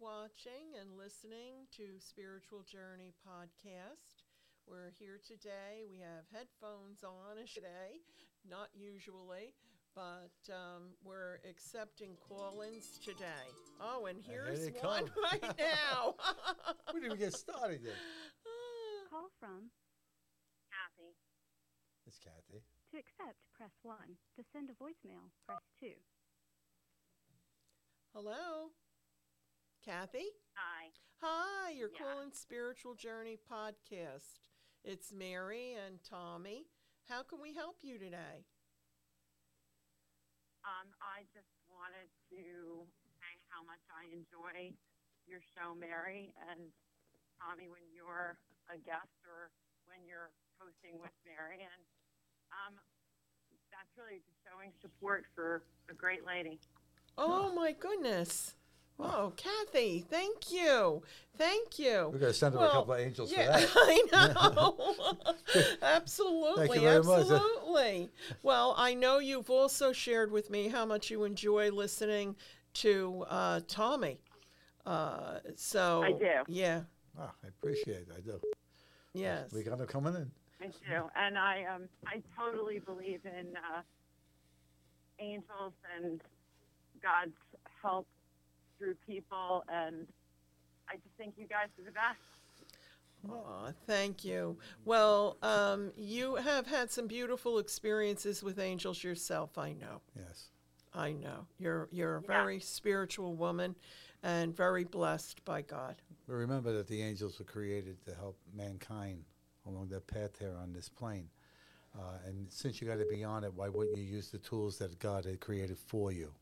watching and listening to Spiritual Journey podcast. We're here today. We have headphones on today, not usually, but um, we're accepting call ins today. Oh, and here here's they one come. right now. We didn't even get started yet. Call from Kathy. It's Kathy. to accept, press 1. To send a voicemail, press 2. Hello, Kathy. Hi. Hi, you're Yeah. calling Spiritual Journey podcast. It's Mary and Tommy. How can we help you today? Um, I just wanted to say how much I enjoy your show, Mary, and Tommy when you're a guest or when you're hosting with Mary. And um, that's really just showing support for a great lady. Oh my goodness. Oh, Kathy, thank you. Thank you. We're going to send her a couple of angels yeah, for that. I know. absolutely, very much. absolutely. Well, I know you've also shared with me how much you enjoy listening to uh, Tommy. Uh, so I do. Yeah. Ah, I appreciate it. I do. Yes. We got her coming in. I do, and I um, I totally believe in uh, angels and God's help through people, and I just think you guys are the best. Aw, thank you. Well, um, you have had some beautiful experiences with angels yourself. I know. Yes. I know. You're you're a Yeah. very spiritual woman, and very blessed by God. But remember that the angels were created to help mankind along their path here on this plane. Uh, and since you got to be on it, why wouldn't you use the tools that God had created for you?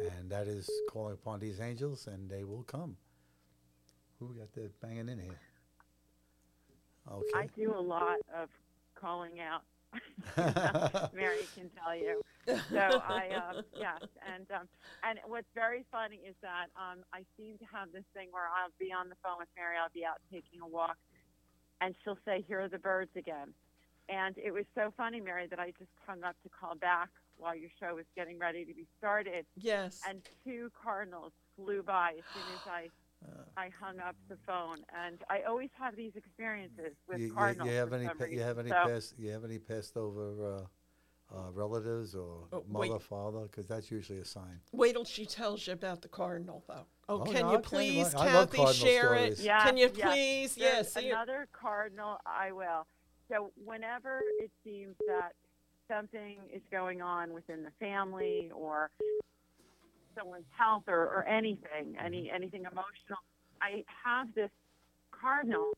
And that is calling upon these angels, and they will come. Who got there banging in here? Okay. I do a lot of calling out. Mary can tell you. So I, um, yes, and um, and what's very funny is that um, I seem to have this thing where I'll be on the phone with Mary. I'll be out taking a walk, and she'll say, "Here are the birds again." And it was so funny, Mary, that I just hung up to call back while your show was getting ready to be started, Yes. and two cardinals flew by as soon as I Uh, I hung up the phone. And I always have these experiences with you, you- cardinals. you have any? pa- you have any? So- Past, you have any passed over uh, uh, relatives or Oh, wait. mother, father? Because that's usually a sign. Wait till she tells you about the cardinal, though. Oh, Oh, can no, you I'll tell you please, I Kathy, cardinal share it? Yeah, Can you yes. please? Yes. here- another cardinal. I will. So whenever it seems that something is going on within the family or someone's health or, or anything, any mm-hmm. anything emotional, I have this cardinal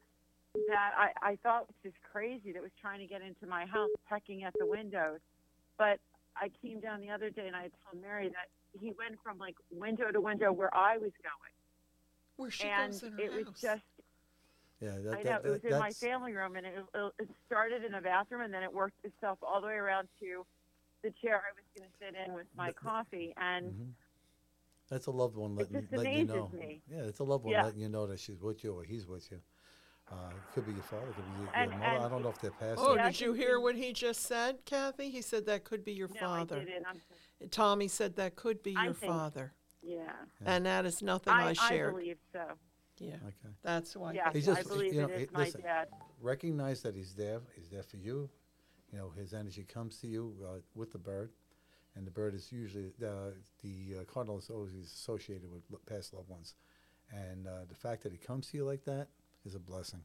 that I, I thought was just crazy that was trying to get into my house, pecking at the windows. But I came down the other day and I told Mary that he went from like window to window where I was going. Where she and goes in her it was just Yeah, that, I that, know it was in my family room, and it, it it started in the bathroom, and then it worked itself all the way around to the chair I was going to sit in with my coffee. And Mhm. That's a loved one letting, just letting you know. me. Yeah, it's a loved one Yeah. letting you know that she's with you or he's with you. Uh, it could be your father, could be your, And- your mother. I don't know if they're passed. Oh, Yeah, did you hear what he just said, Kathy? He said that could be your no, father. I didn't. I'm, Tommy said that could be I your think- father. yeah, Yeah. And that is nothing I, share. I, believe so. Yeah. Okay. That's why. Yes, He I just- believe you know, it is it- my listen, dad. Recognize that he's there. He's there for you. You know, his energy comes to you uh, with the bird, and the bird is usually uh, the uh, cardinal is always associated with lo- past loved ones, and uh, the fact that he comes to you like that is a blessing.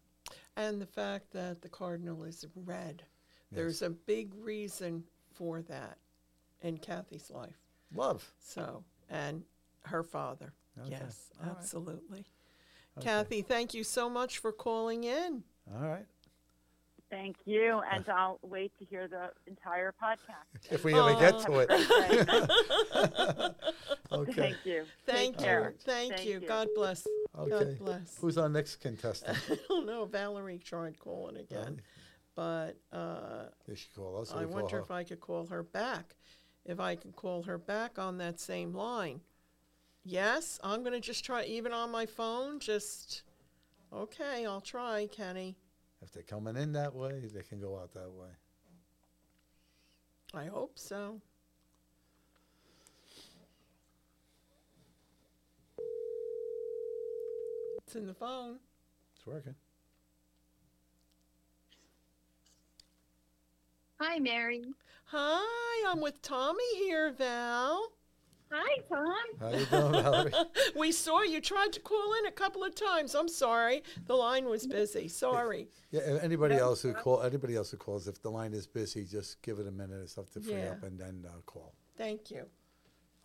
And the fact that the cardinal is red. There's a big reason for that in Kathy's life. Love. So, and her father. Okay. Yes, All right. absolutely. Okay. Kathy, thank you so much for calling in. All right. Thank you, and I'll wait to hear the entire podcast. If we ever get to it. okay. Thank you. Thank you. care. Thank, Thank you. you. God bless. Okay. God bless. Who's our next contestant? I don't know. Valerie tried calling again, but uh, Did she call us? I call wonder her? if I could call her back. If I can call her back on that same line. Yes, I'm going to just try, even on my phone, just, okay, I'll try, Kenny. If they're coming in that way, they can go out that way. I hope so. It's in the phone. It's working. Hi, Mary. Hi, I'm with Tommy here, Val. Hi, Tom. How you doing, Valerie? we saw you tried to call in a couple of times. I'm sorry. The line was busy. Sorry. Yeah, a- anybody else who call, anybody else who calls, if the line is busy, just give it a minute or something to free Yeah. up and then uh, call. Thank you.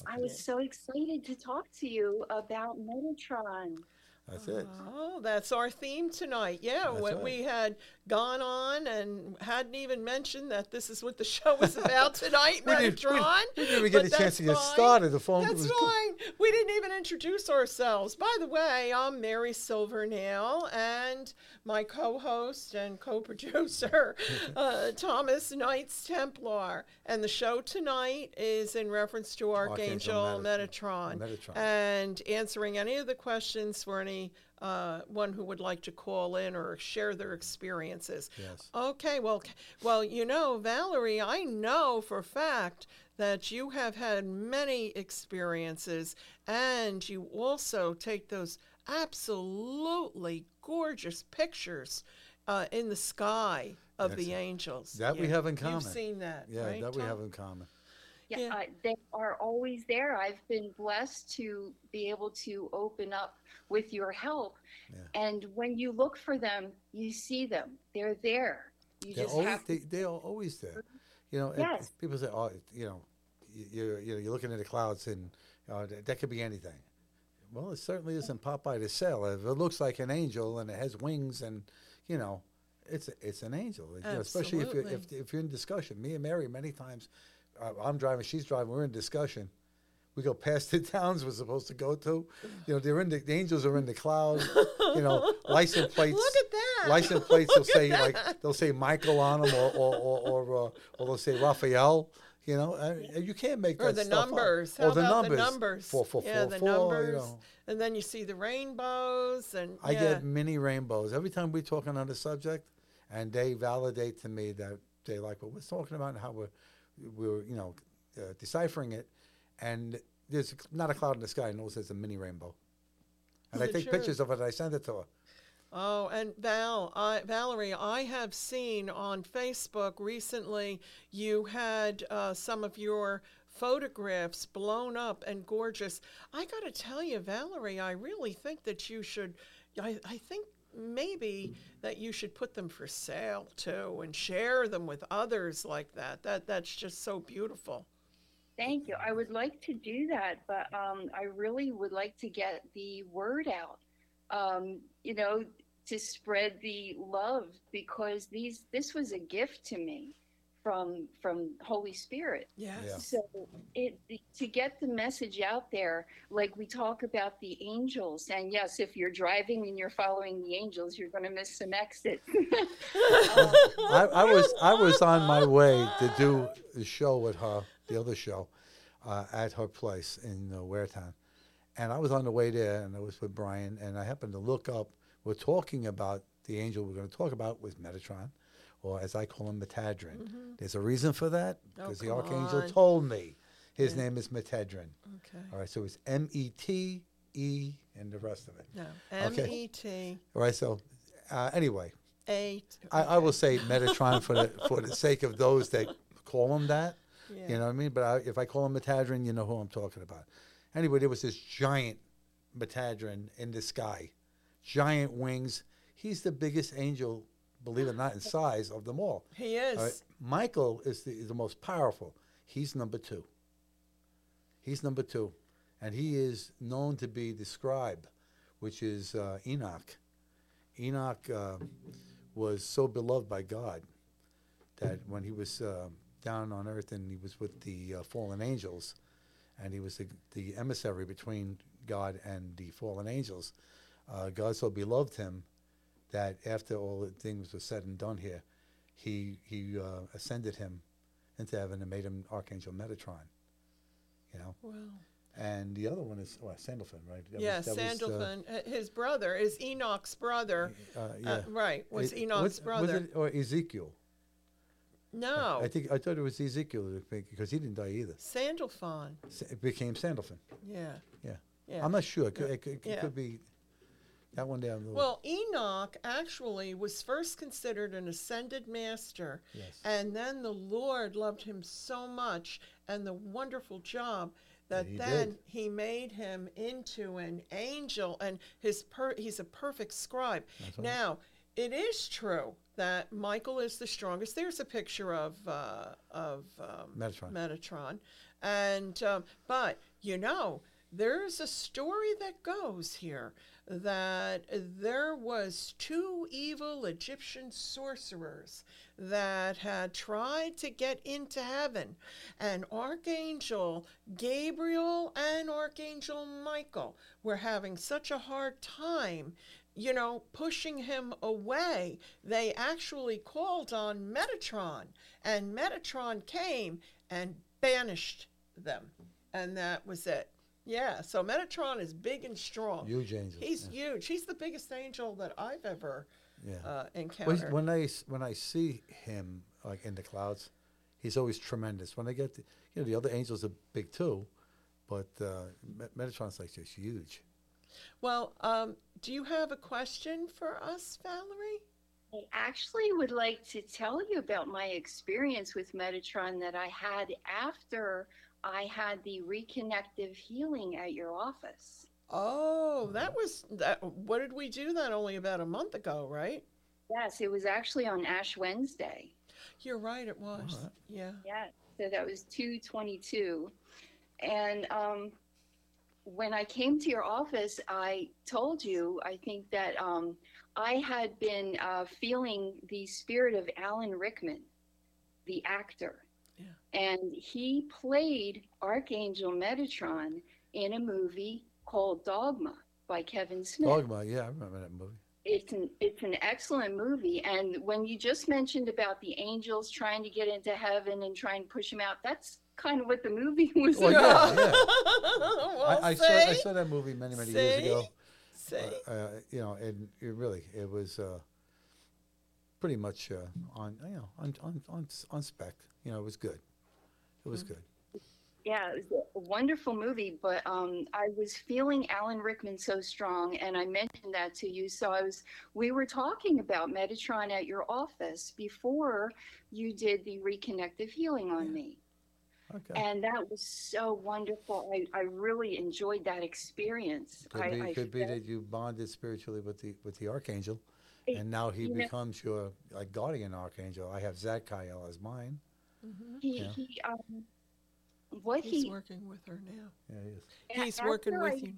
I was so excited to talk to you about Metatron. That's it. Oh, that's our theme tonight. Yeah, what right. we had gone on and hadn't even mentioned that this is what the show was about tonight, We didn't- we- we didn't even get a chance to get started. The phone That's was fine. We didn't even introduce ourselves. By the way, I'm Mary Silvernail, and my co-host and co-producer, uh, Thomas Knights Templar. And the show tonight is in reference to Archangel, Archangel Metatron, Metatron. and answering any of the questions for any uh, one who would like to call in or share their experiences. Yes. Okay, well, well, you know, Valerie, I know for a fact that you have had many experiences, and you also take those absolutely gorgeous pictures uh, in the sky of the angels. that we have in common. You've seen that, Yeah, right? that we have in common. Yeah, Yeah. Uh, they are always there. I've been blessed to be able to open up with your help. Yeah. And when you look for them, you see them. They're there. You They're just always, have they, to. they are always there. You know, Yes. people say, oh, you know, you- you're, you know, you're looking at the clouds and uh, that, that could be anything. Well, it certainly isn't Popeye the Sailor. If it looks like an angel and it has wings and, you know, it's a, it's an angel. You know, especially if you're, if, if you're in discussion. Me and Mary, many times, uh, I'm driving, she's driving, we're in discussion. We go past the towns we're supposed to go to. You know, they're in the, the angels are in the clouds. You know, license plates. Look at that. License plates will say that. like they'll say Michael on them, or or or, or, uh, or they'll say Raphael. You know, and, and you can't make Or that the stuff up. numbers. Or the numbers. the numbers? Four, four, yeah, four, the four, numbers. You know. And then you see the rainbows, and I yeah. get many rainbows every time we talk on the subject, and they validate to me that they like what we're talking about and how we're we're you know uh, deciphering it, and there's not a cloud in the sky. and knows there's a mini rainbow, and I take pictures of it. and I send it to her. Oh, and Val, I, Valerie, I have seen on Facebook recently you had uh, some of your photographs blown up and gorgeous. I got to tell you, Valerie, I really think that you should. I, I think maybe that you should put them for sale too and share them with others like that. That that's just so beautiful. Thank you. I would like to do that, but um, I really would like to get the word out. Um, you know, to spread the love because these this was a gift to me from from Holy Spirit. Yes. Yeah. So it to get the message out there, like we talk about the angels, and yes, if you're driving and you're following the angels, you're going to miss some exits. I, I was I was on my way to do the show with her, the other show, uh, at her place in uh, Waretown, and I was on the way there, and I was with Brian, and I happened to look up. We're talking about the angel we're going to talk about with Metatron, or as I call him, Metadrin. There's a reason for that Oh, because the archangel on. told me his Yeah. name is Metedrin. Okay. All right, so it's M E T E and the rest of it. No. M. E T All right, so uh, anyway, I will say Metatron for the for the sake of those that call him that. Yeah. You know what I mean? But I, if I call him Metadrin, you know who I'm talking about. Anyway, there was this giant Metadrin in the sky, giant wings. He's the biggest angel, believe it or not, in size of them all. He is. All right? Michael is the, is the most powerful. He's number two. He's number two. And he is known to be the scribe, which is uh, Enoch. Enoch uh, was so beloved by God that when he was uh, down on earth and he was with the uh, fallen angels, and he was the, the emissary between God and the fallen angels, uh, God so beloved him that after all the things were said and done here, he he uh, ascended him into heaven and made him Archangel Metatron. You know, Wow. and the other one is well, Sandalphon, right? That yeah, was, uh, Sandalphon. uh, his brother is Enoch's brother. uh, Uh, right, was It- Enoch's was- brother. Was it, or Ezekiel? No, I think I thought it was Ezekiel because he didn't die either. Sandalphon. Sa- It became Sandalphon. Yeah. Yeah. Yeah. I'm not sure. It could, it could, Yeah. could be. That one there. I'm Well, Enoch actually was first considered an ascended master, Yes. and then the Lord loved him so much and the wonderful job that he then did. he made him into an angel, and his per- he's a perfect scribe. That's right. It is true that Michael is the strongest. There's a picture of uh, of um, Metatron. Metatron, and um, but you know there's a story that goes here that there was two evil Egyptian sorcerers that had tried to get into heaven, and Archangel Gabriel and Archangel Michael were having such a hard time you know, pushing him away, they actually called on Metatron, and Metatron came and banished them, and that was it. Yeah, so Metatron is big and strong. Huge angel. He's yeah. huge. He's the biggest angel that I've ever yeah. uh, Well, encountered. when I when I see him like in the clouds, he's always tremendous. When I get, the, you know, the other angels are big too, but uh, Me- Metatron's like just huge. Well, um, do you have a question for us, Valerie? I actually would like to tell you about my experience with Metatron that I had after I had the reconnective healing at your office. Oh, that was that. What did we do that only about a month ago, right? Yes, it was actually on Ash Wednesday. You're right. It was. Alright. Yeah. Yeah, so that was 222. And um, when I came to your office, I told you, I think that um, I had been uh, feeling the spirit of Alan Rickman, the actor. Yeah. And he played Archangel Metatron in a movie called Dogma by Kevin Smith Dogma, yeah, I remember that movie. it's an it's an excellent movie and when you just mentioned about the angels trying to get into heaven and trying to push him out that's kind of what the movie was Well, about yeah, yeah. well, I, I saw I saw that movie many many years ago. See? Uh, uh, you know, and it really it was uh, pretty much uh, on you know on on on on spec. You know, it was good. It was good. yeah it was a wonderful movie but um i was feeling alan rickman so strong and i mentioned that to you so i was we were talking about metatron at your office before you did the reconnective healing on me Okay. and that was so wonderful i, I really enjoyed that experience Could I, be I could be that you bonded spiritually with the with the archangel, It- and now he you know- becomes your like guardian archangel. I have Zadkiel as mine. He, Yeah. he, um, what He's he, working with her now. Yeah, he is. a- He's working after with I- you.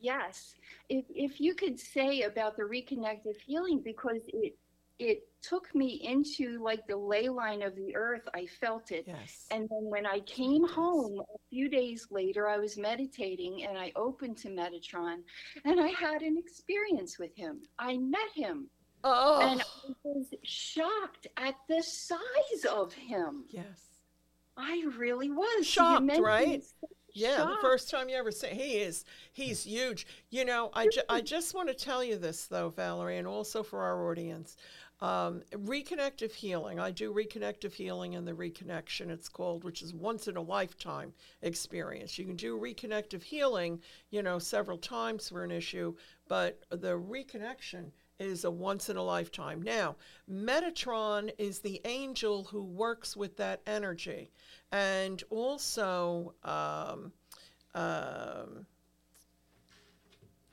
Yes, if if you could say about the reconnective healing, because it it took me into like the ley line of the earth. I felt it, Yes. and then when I came home a few days later, I was meditating and I opened to Metatron, and I had an experience with him. I met him, oh. and I was shocked at the size of him. yes. I really was Shocked, right? Yeah, the first time you ever see he is he's huge. You know, I, ju- I just want to tell you this though, Valerie, and also for our audience. Um, reconnective healing. I do reconnective healing and the reconnection. It's called, which is once in a lifetime experience. You can do reconnective healing, you know, several times for an issue, but the reconnection is a once in a lifetime. Now, Metatron is the angel who works with that energy, and also. Um, um,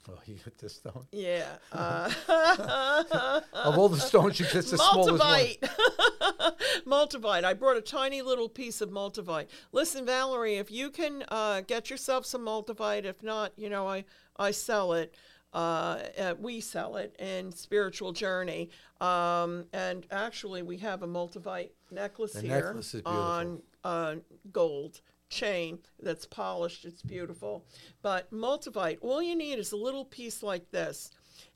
Oh, he hit this stone. yeah. Uh, Of all the stones, you gets the smallest one. moldavite. moldavite. I brought a tiny little piece of moldavite. Listen, Valerie, if you can uh, get yourself some moldavite, if not, you know, I I sell it. Uh, uh, we sell it in Spiritual Journey, um, and actually, we have a moldavite necklace The here necklace on uh, gold chain that's polished. It's beautiful. But moldavite, all you need is a little piece like this.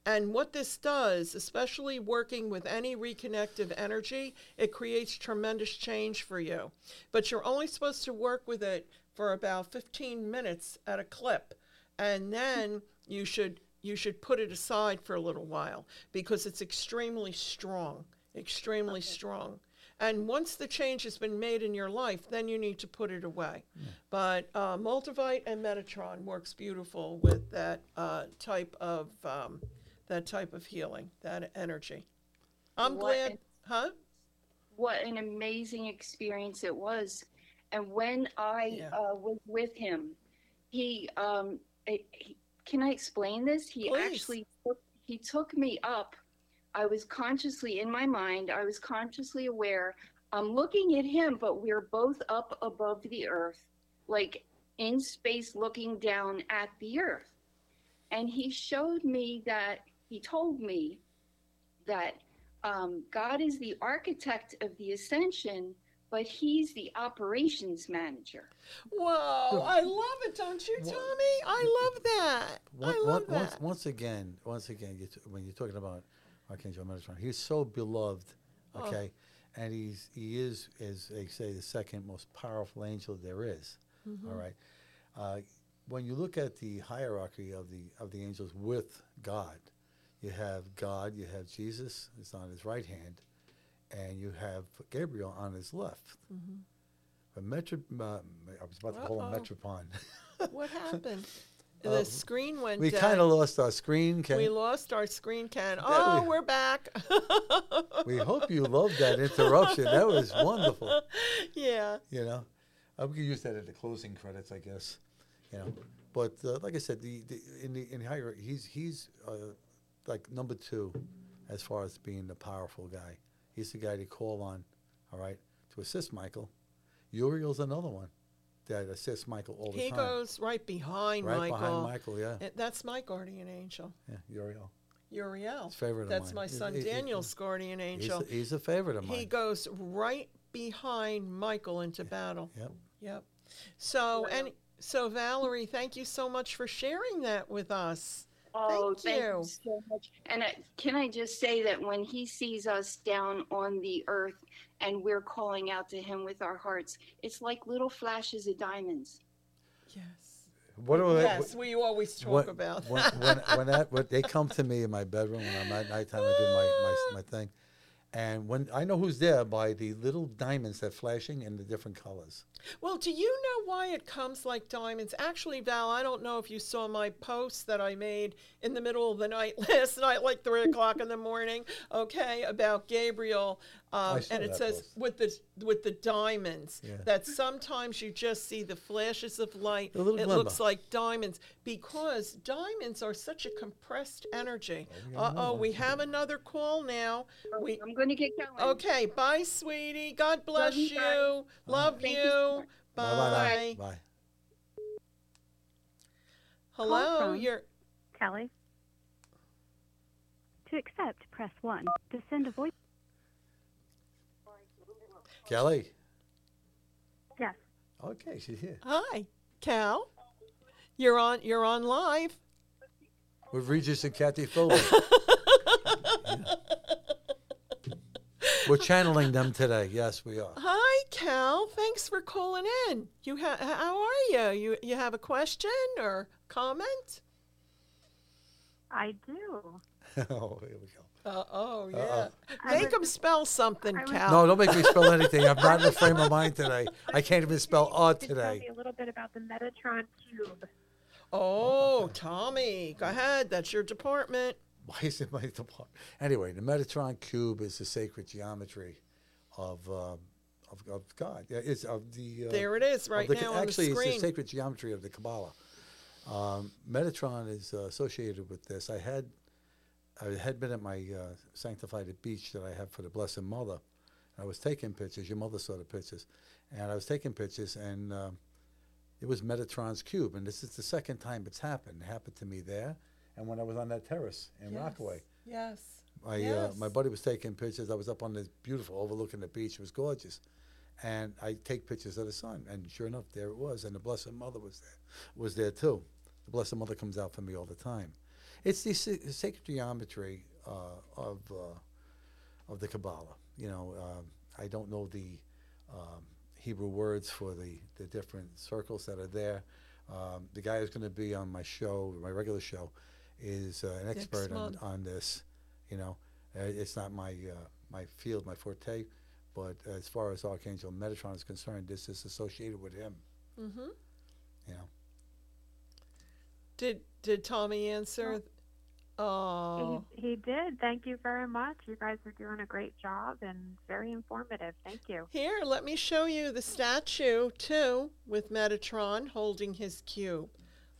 And what this does, especially working with any reconnective energy, it creates tremendous change for you. But you're only supposed to work with it for about 15 minutes at a clip. And then you should you should put it aside for a little while because it's extremely strong, extremely strong. And once the change has been made in your life, then you need to put it away. But uh, Moldavite and Metatron works beautiful with that uh, type of um, that type of healing, that energy. I'm What glad, an- huh? what an amazing experience it was. And when I Yeah. uh, was with him, he, um, it, he can I explain this? He Please. actually took, he took me up. I was consciously in my mind. I was consciously aware. I'm looking at him, but we're both up above the earth, like in space, looking down at the earth. And he showed me that he told me that um, God is the architect of the ascension, but he's the operations manager. Whoa, I love it, don't you, Tommy? I love that. One- I love once, that. once again, once again, you t- when you're talking about Archangel Metatron, he's so beloved, Oh. okay, and he's he is, as they say, the second most powerful angel there is, Mm-hmm. all right. Uh, when you look at the hierarchy of the of the angels with God, you have God, you have Jesus is on his right hand, and you have Gabriel on his left. Mhm. But Metro, uh, I was about to call him Uh-oh. Metropon. What happened? Uh, the screen went we kind of lost our screen. Can, We lost our screen can. Oh, we- we're back. We hope you loved that interruption. That was wonderful. yeah. You know, I'm gonna use that at the closing credits, I guess. You know, but uh, like I said, the, the in the in higher, he's he's uh, like number two as far as being the powerful guy. He's the guy to call on, all right, to assist Michael. Uriel's another one that assists Michael all the He time. goes right behind right Michael. behind Michael, yeah, And That's my guardian angel, yeah, Uriel. Uriel. His favorite of That's my son he- he- Daniel's guardian He's angel. a, he's a favorite of mine. He goes right behind Michael into battle. Yep. Yep. So and so Valerie, thank you so much for sharing that with us. Oh, Thank thank you. you so much. And uh, can I just say that when he sees us down on the earth and we're calling out to him with our hearts, it's like little flashes of diamonds. Yes. What do I- Yes, we always talk when, about when, when, when, that, when they come to me in my bedroom when I'm at nighttime, I do my, my, my thing. And when I know who's there by the little diamonds that are flashing in the different colors. Well, do you know why it comes like diamonds? Actually, Val, I don't know if you saw my post that I made in the middle of the night last night, like three o'clock in the morning. Okay, about Gabriel, um, and it says post. with the with the diamonds Yeah. that sometimes you just see the flashes of light. It glimmer. looks like diamonds because diamonds are such a compressed energy. Oh, we Uh another oh, one. we have another call now. We I'm going to get going. Okay, bye, sweetie. God bless you you. guys. Love Thank you. you so much. Bye. Bye-bye. Bye. Hello, you're Kelly. To accept, press 1. To send a voice. Kelly. Yes. Okay, she's here. hi, Cal. You're on. You're on live. With Regis and Kathy Fuller. We're channeling them today. Yes, we are. Hi, Cal. Thanks for calling in. You ha- how are you? You you have a question or comment? I do. oh, here we go. Uh oh, yeah. Uh-oh. Make was- them spell something, I was- Cal. No, don't make me spell anything. I'm not in the frame of mind today. I can't even spell odd Could today. Tell me a little bit about the Metatron cube. Oh, Tommy, go ahead. That's your department. Why is it my department? Anyway, the Metatron cube is the sacred geometry of uh, of, of God. Yeah, it's of the. Uh, There it is, right the- now on actually, the it's the sacred geometry of the Kabbalah. Um, Metatron is uh, associated with this. I had I had been at my uh, sanctified beach that I have for the Blessed Mother. I was taking pictures. Your mother saw the pictures, and I was taking pictures, and um, it was Metatron's cube. And this is the second time it's happened. It happened to me there, and when I was on that terrace in Rockaway. Yes. My uh, Yes. my buddy was taking pictures. I was up on this beautiful overlooking the beach. It was gorgeous, and I take pictures of the sun. And sure enough, there it was. And the Blessed Mother was there, was there too. The Blessed Mother comes out for me all the time. It's the sa- sacred geometry uh, of uh, of the Kabbalah. You know, um, I don't know the um, Hebrew words for the the different circles that are there. Um, the guy who's going to be on my show, my regular show, is uh, an expert on, on this. You know, uh, it's not my uh, my field, my forte, but as far as Archangel Metatron is concerned, this is associated with him. Mm-hmm. You know, Did did Tommy answer? Oh, He, he did. Thank you very much. You guys are doing a great job and very informative. Thank you. here, let me show you the statue too, with Metatron holding his cube.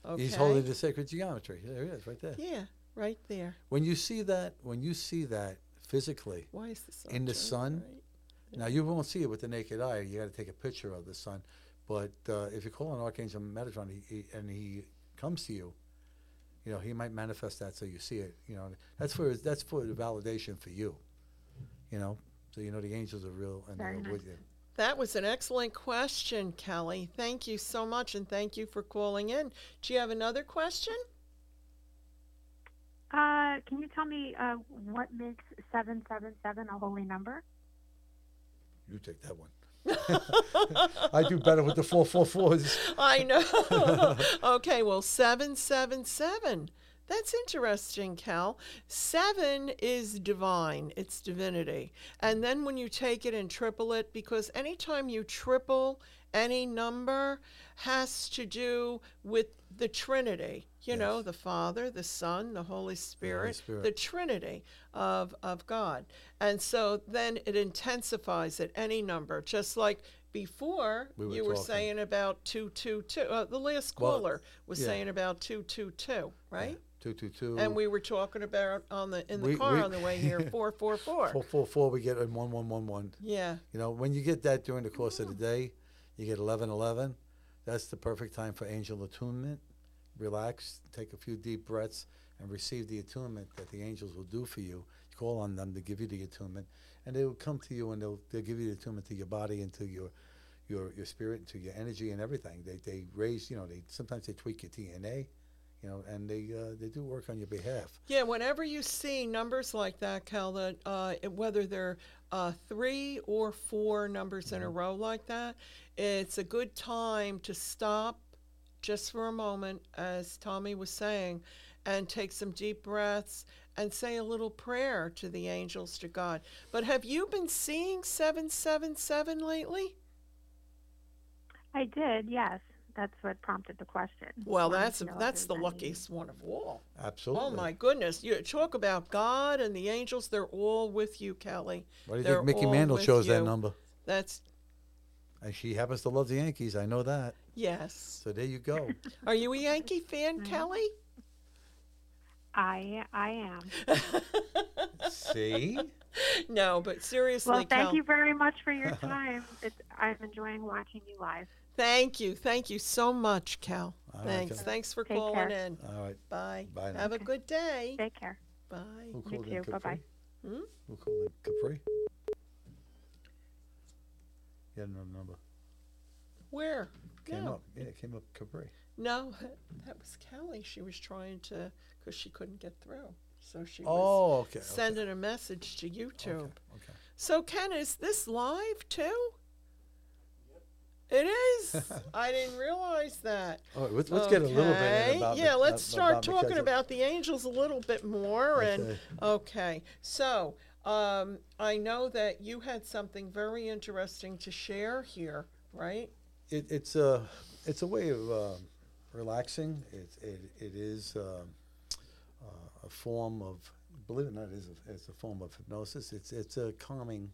Okay. He's holding the sacred geometry. There he is, right there. Yeah, right there. When you see that, when you see that physically, Why is the sun In the sun? right? now you won't see it with the naked eye. You got to take a picture of the sun. But uh, if you call on Archangel Metatron he, he, and he comes to you, you know he might manifest that so you see it. You know that's for that's for the validation for you. You know, so you know the angels are real and Very they're nice. with you. That was an excellent question, Kelly. Thank you so much, and thank you for calling in. Do you have another question? Uh, can you tell me uh, what makes 777 a holy number? You take that one. I do better with the four four fours. I know. okay, well, 777. That's interesting, Cal. Seven is divine, it's divinity. And then when you take it and triple it, because anytime you triple any number has to do with the Trinity, you know, the Father, the Son, the Holy Spirit, Spirit. the Trinity of, of God. And so then it intensifies at any number, just like before We were you were talking. saying about 222. Uh, the last Well, was yeah. saying about 222, right? Two two two. And we were talking about on the in the We- car we- on the way here 444. four four four. We get one one one one. Yeah. You know, when you get that during the course of the day, you get 11 11. That's the perfect time for angel attunement. Relax, take a few deep breaths, and receive the attunement that the angels will do for you. Call on them to give you the attunement, and they will come to you and they'll, they'll give you the attunement to your body and to your, your, your spirit, to your energy and everything. They, they raise, you know, they sometimes they tweak your DNA, you know, and they, uh, they do work on your behalf. Yeah, whenever you see numbers like that, Cal, that uh, whether they're uh, three or four numbers in a row like that, it's a good time to stop just for a moment, as Tommy was saying, and take some deep breaths and say a little prayer to the angels, to God. But have you been seeing 777 lately? I did, yes. That's what prompted the question. Well, that's to know if that's the any- luckiest one of all. Oh, Absolutely. Oh my goodness! You talk about God and the angels; they're all with you, Kelly. Why do you They're think Mickey all Mantle with chose that number? That's And she happens to love the Yankees. I know that. yes. So there you go. Are you a Yankee fan, mm-hmm. Kelly? I I am. See? no, but seriously, Well, thank Kel- you very much for your time. It's, I'm enjoying watching you live. Thank you, thank you so much, Cal. All right, Thanks, Cal. thanks for Take calling care. in. All right. Bye. Bye now. Have a good day. Take care. Bye. Who You called in too. Capri? Bye-bye. Hmm? Who called in Capri? You had no number. Where? Came no, up. Yeah, it came up Capri. no, that was Kelly. She was trying to, because she couldn't get through, so she was Oh, okay. okay, sending a message to YouTube. Okay. okay. So, Ken, is this live too? It is. I didn't realize that. Right, let's, let's get a little bit Okay. in about yeah, Mc- let's uh, start about talking about the angels a little bit more. And Okay. okay, so um, I know that you had something very interesting to share here, right? It, it's a it's a way of um relaxing. It it, it is um, uh, a form of believe it or not, it is a, it's a form of hypnosis. It's it's a calming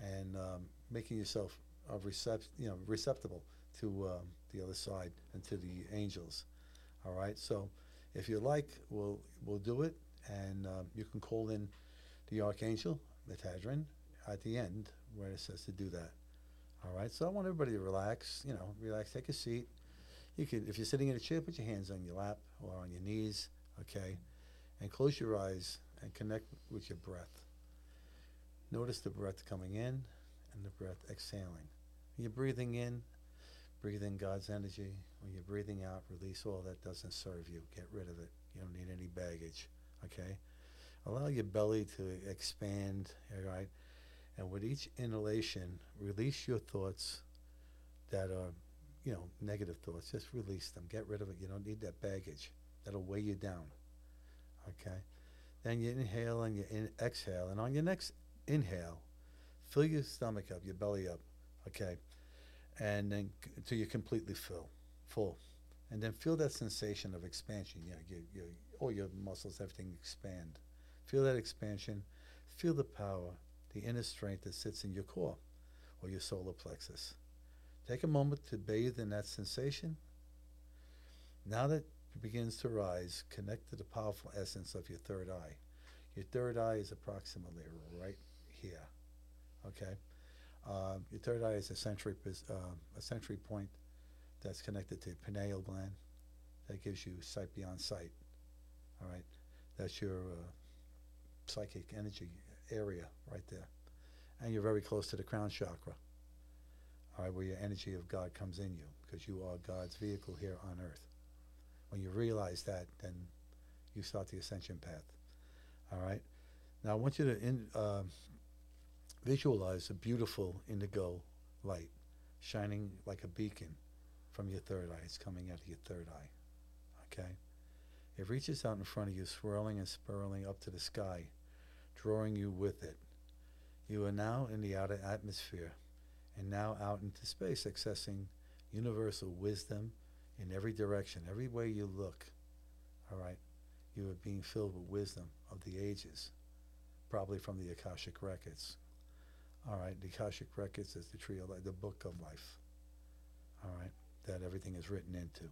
and um, making yourself of recept you know receptible to um, the other side and to the angels. All right. So if you like, we'll we'll do it, and um, you can call in the archangel Metadrin at the end where it says to do that. All right. So I want everybody to relax. You know, relax. Take a seat. You could, if you're sitting in a chair, put your hands on your lap or on your knees. Okay, and close your eyes and connect with your breath. Notice the breath coming in and the breath exhaling. You're breathing in, breathe in God's energy. When you're breathing out, release all that doesn't serve you. Get rid of it. You don't need any baggage. Okay? Allow your belly to expand, all right? And with each inhalation, release your thoughts that are, you know, negative thoughts. Just release them. Get rid of it. You don't need that baggage. That'll weigh you down. Okay? Then you inhale and you in, exhale. And on your next inhale, fill your stomach up, your belly up. Okay? And then until you completely fill, full. And then feel that sensation of expansion. You know, you, you all your muscles, everything expand. Feel that expansion. Feel the power, the inner strength that sits in your core or your solar plexus. Take a moment to bathe in that sensation. Now that it begins to rise, connect to the powerful essence of your third eye. Your third eye is approximately right here. Okay? Um, your third eye is a sensory, uh, a sensory point that's connected to pineal gland that gives you sight beyond sight. All right? That's your uh, psychic energy area right there. And you're very close to the crown chakra. All right, where your energy of God comes in you because you are God's vehicle here on earth. When you realize that, then you start the ascension path. All right? Now, I want you to in, uh, visualize a beautiful indigo light shining like a beacon from your third eye. It's coming out of your third eye. Okay? It reaches out in front of you, swirling and spiraling up to the sky, drawing you with it. You are now in the outer atmosphere and now out into space, accessing universal wisdom in every direction, every way you look. All right? You are being filled with wisdom of the ages, probably from the Akashic Records. All right, the Akashic Records is the tree of life, the book of life. All right, that everything is written into.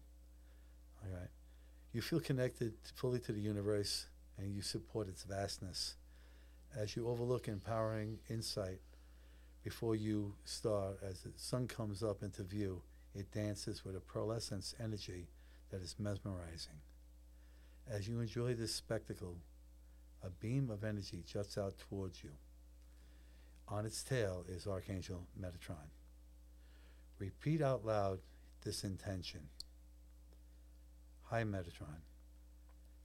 All right, you feel connected fully to the universe and you support its vastness as you overlook empowering insight before you start. As the sun comes up into view, it dances with a pearlescence energy that is mesmerizing. As you enjoy this spectacle, a beam of energy juts out towards you. On its tail is Archangel Metatron. Repeat out loud this intention. Hi, Metatron.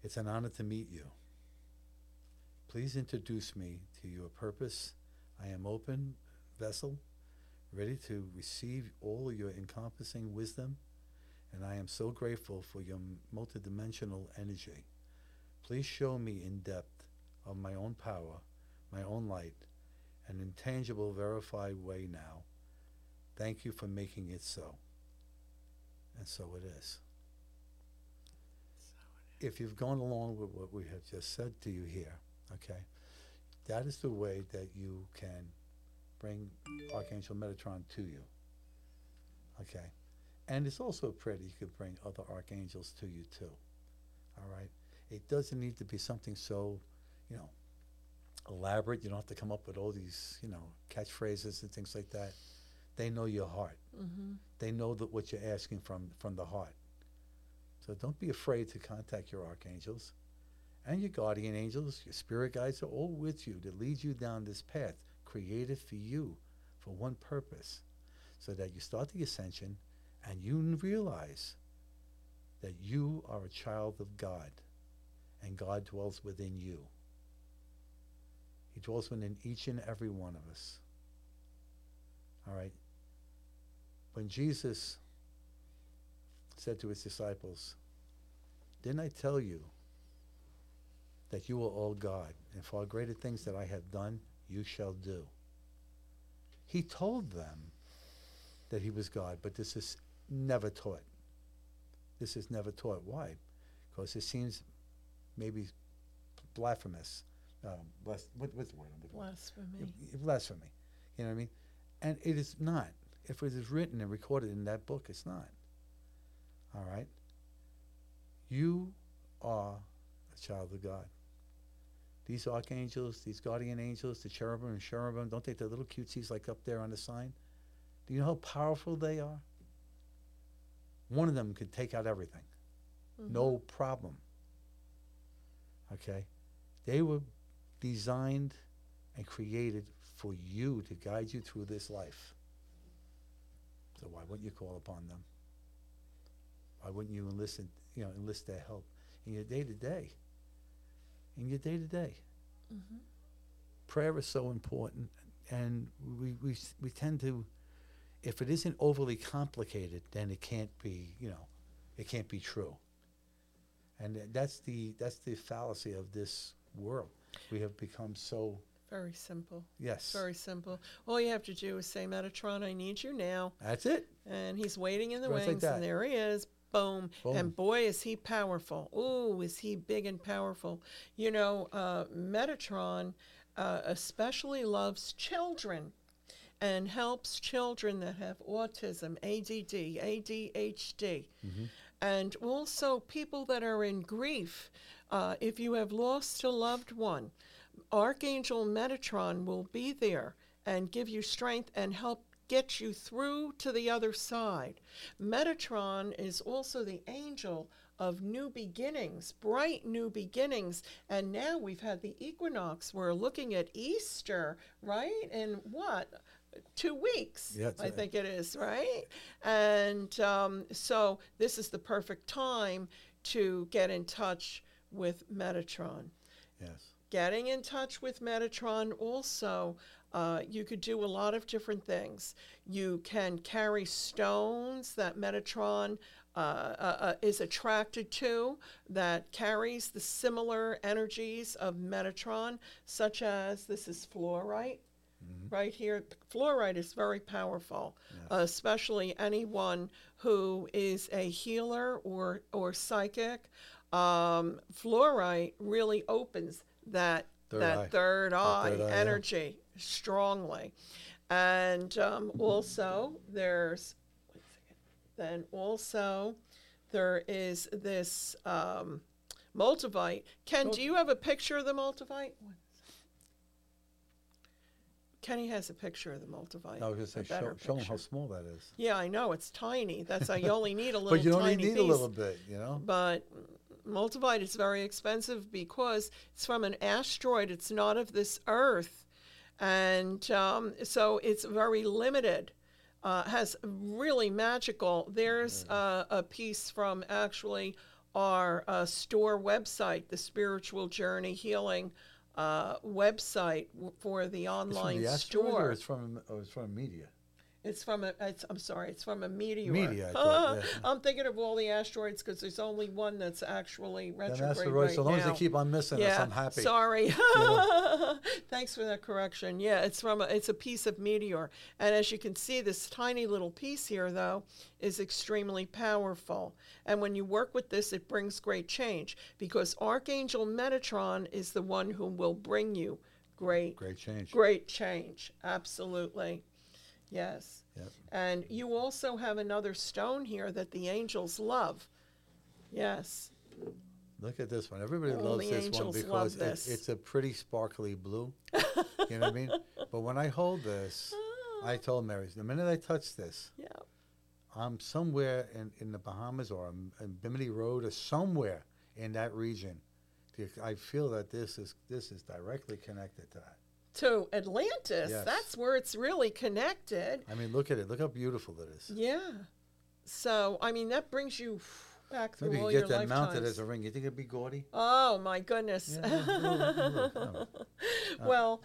It's an honor to meet you. Please introduce me to your purpose. I am open vessel, ready to receive all your encompassing wisdom, and I am so grateful for your multidimensional energy. Please show me in depth of my own power, my own light, an intangible, verified way now. Thank you for making it so. And so it is. If you've gone along with what we have just said to you here, okay, that is the way that you can bring Archangel Metatron to you. Okay. And it's also a prayer that you could bring other archangels to you too. All right. It doesn't need to be something so, you know, elaborate. You don't have to come up with all these, you know, catchphrases and things like that. They know your heart. Mm-hmm. They know that what you're asking from from the heart. So don't be afraid to contact your archangels and your guardian angels, your spirit guides are all with you to lead you down this path created for you for one purpose. So that you start the ascension and you realize that you are a child of God and God dwells within you. He dwells within each and every one of us. All right. When Jesus said to his disciples, Didn't I tell you that you are all God, and far greater things that I have done, you shall do? He told them that he was God, but this is never taught. This is never taught. Why? Because it seems maybe blasphemous. Um, blas- what, what's the word? I'm looking for? Blasphemy. Blasphemy. You know what I mean? And it is not. If it is written and recorded in that book, it's not. All right? You are a child of God. These archangels, these guardian angels, the cherubim and cherubim, don't they the little cutesies like up there on the sign? Do you know how powerful they are? One of them could take out everything. Mhm. No problem. Okay? They were designed and created for you to guide you through this life. So why wouldn't you call upon them? Why wouldn't you enlist, in- you know, enlist their help in your day to day? In your day to day, prayer is so important, and we, we we tend to, if it isn't overly complicated, then it can't be, you know, it can't be true. And that's the that's the fallacy of this world. We have become so Very simple. Yes. Very simple. All you have to do is say, Metatron, I need you now. That's it. And he's waiting in the like wings, that. and there he is. Boom. Boom. And boy, is he powerful. Ooh, is he big and powerful. You know, uh, Metatron uh, especially loves children and helps children that have autism, ADD, ADHD, and also people that are in grief. Uh, if you have lost a loved one, Archangel Metatron will be there and give you strength and help get you through to the other side. Metatron is also the angel of new beginnings, bright new beginnings. And now we've had the equinox. We're looking at Easter, right? In what? Two weeks, Yeah, I think it is, right? And um, so this is the perfect time to get in touch with Metatron Yes. getting in touch with Metatron also, uh, you could do a lot of different things. You can carry stones that Metatron uh, uh, uh, is attracted to that carries the similar energies of Metatron, such as this is fluorite. Right here, fluorite is very powerful, uh, especially anyone who is a healer or or psychic. Um, fluorite really opens that Third that eye. third eye third eye, yeah. energy strongly, and um, also there's wait a second. then also there is this um, moldavite. Ken, do you have a picture of the moldavite? Kenny has a picture of the moldavite. I was going to say, show, show 'em how small that is. Yeah, I know it's tiny. That's why you only need a little. But you only need piece. a little bit, you know? But moldavite is very expensive because it's from an asteroid. It's not of this Earth, and um, so it's very limited. Uh, has really magical. There's uh, a piece from actually our uh, store website, the Spiritual Journey Healing uh, website w- for the online It's from the asteroid or store. it's from, or it's from media? It's from a. It's, I'm sorry. It's from a meteor. Meteor, thought, yeah. I'm thinking of all the asteroids because there's only one that's actually retrograde asteroid, right so long now. as they keep on missing us, I'm happy. sorry. Thanks for that correction. Yeah, it's from a, it's a piece of meteor, and as you can see, this tiny little piece here, though, is extremely powerful. And when you work with this, it brings great change because Archangel Metatron is the one who will bring you great Great change. Great change, absolutely. Yes. Yep. And you also have another stone here that the angels love. Yes. Look at this one. Everybody All loves this one because it- this. it's a pretty sparkly blue. you know what I mean? But when I hold this, I ah. told Mary, the minute I touch this, Yeah. I'm somewhere in, in the Bahamas or I'm in Bimini Road or somewhere in that region. I feel that this is this is directly connected to that. To Atlantis. Yes. That's where it's really connected. I mean, look at it. Look how beautiful that is. Yeah. So, I mean, that brings you back through Maybe all you your get that mounted as a ring. You think it'd be gaudy? Oh my goodness. Yeah, look, look, look, look. well,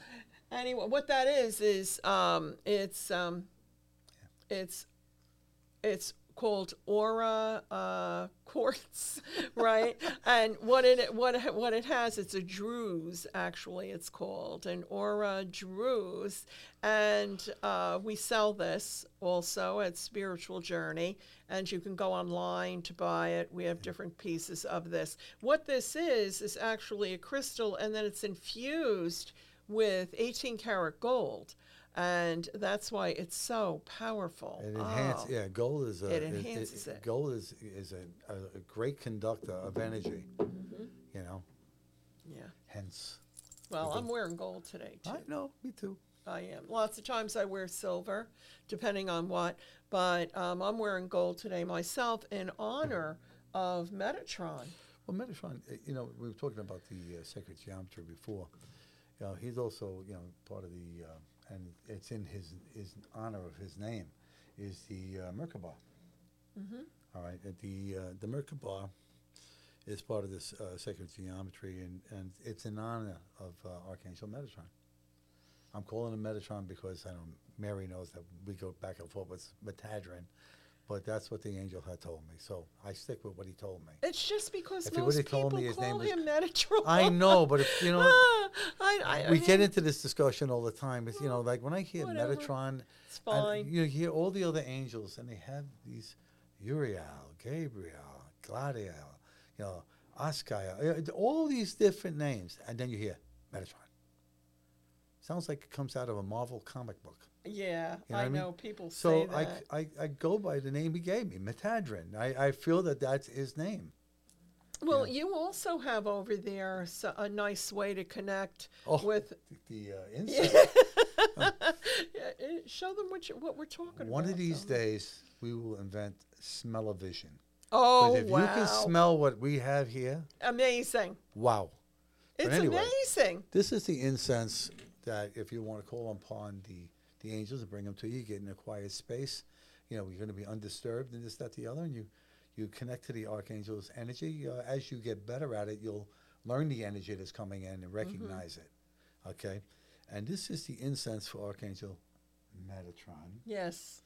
anyway, what that is is um, it's um, it's it's called aura uh, quartz, right? and what it what what it has, it's a druze actually. It's called an aura druze, and uh, we sell this also at Spiritual Journey, and you can go online to buy it. We have different pieces of this. What this is is actually a crystal, and then it's infused with 18 karat gold. And that's why it's so powerful. It enhances. Oh. Yeah, gold is a. It enhances it. Gold is is a, a, great conductor of energy. Mm-hmm. You know, Yeah. hence. Well, I'm wearing gold today too. I know. Me too. I am. Lots of times I wear silver, depending on what. But um, I'm wearing gold today myself in honor of Metatron. Well, Metatron, uh, you know, we were talking about the uh, sacred geometry before. You know, he's also, you know, part of the, uh, and it's in his his honor of his name, is the uh, Merkaba. Mm-hmm. All right, and the uh, the Merkaba is part of this uh, sacred geometry, and, and it's in honor of uh, Archangel Metatron. I'm calling him Metatron because I don't. Mary knows that we go back and forth with Metadrin, but that's what the angel had told me. So I stick with what he told me. It's just because If he most people told me his name call was- him Metatron. I know, but if, you know, I, I, I we get mean, into this discussion all the time. It's, you know, like when I hear Whatever. Metatron, It's and fine. you hear all the other angels, and they have these Uriel, Gabriel, Gladiel, you know, Askiel, uh, all these different names, and then you hear Metatron. Sounds like it comes out of a Marvel comic book. Yeah, You know I I mean? know people So say I, that. I, I go by the name he gave me, Metadrin. I, I feel that that's his name. well, you also have over there so, a nice way to connect Oh, with. the uh, Yeah. insect. Yeah, Show them what you, what we're talking One about. One of these though. days, we will invent smell-o-vision. Oh if wow! you can smell what we have here, Amazing! wow. It's anyway. amazing. This is the incense that if you want to call upon the, the angels and bring them to you, you get in a quiet space. You know, you're going to be undisturbed and this, that, the other, and you, you connect to the archangel's energy. Uh, as you get better at it, you'll learn the energy that's coming in and recognize it. Okay? And this is the incense for Archangel Metatron. Yes.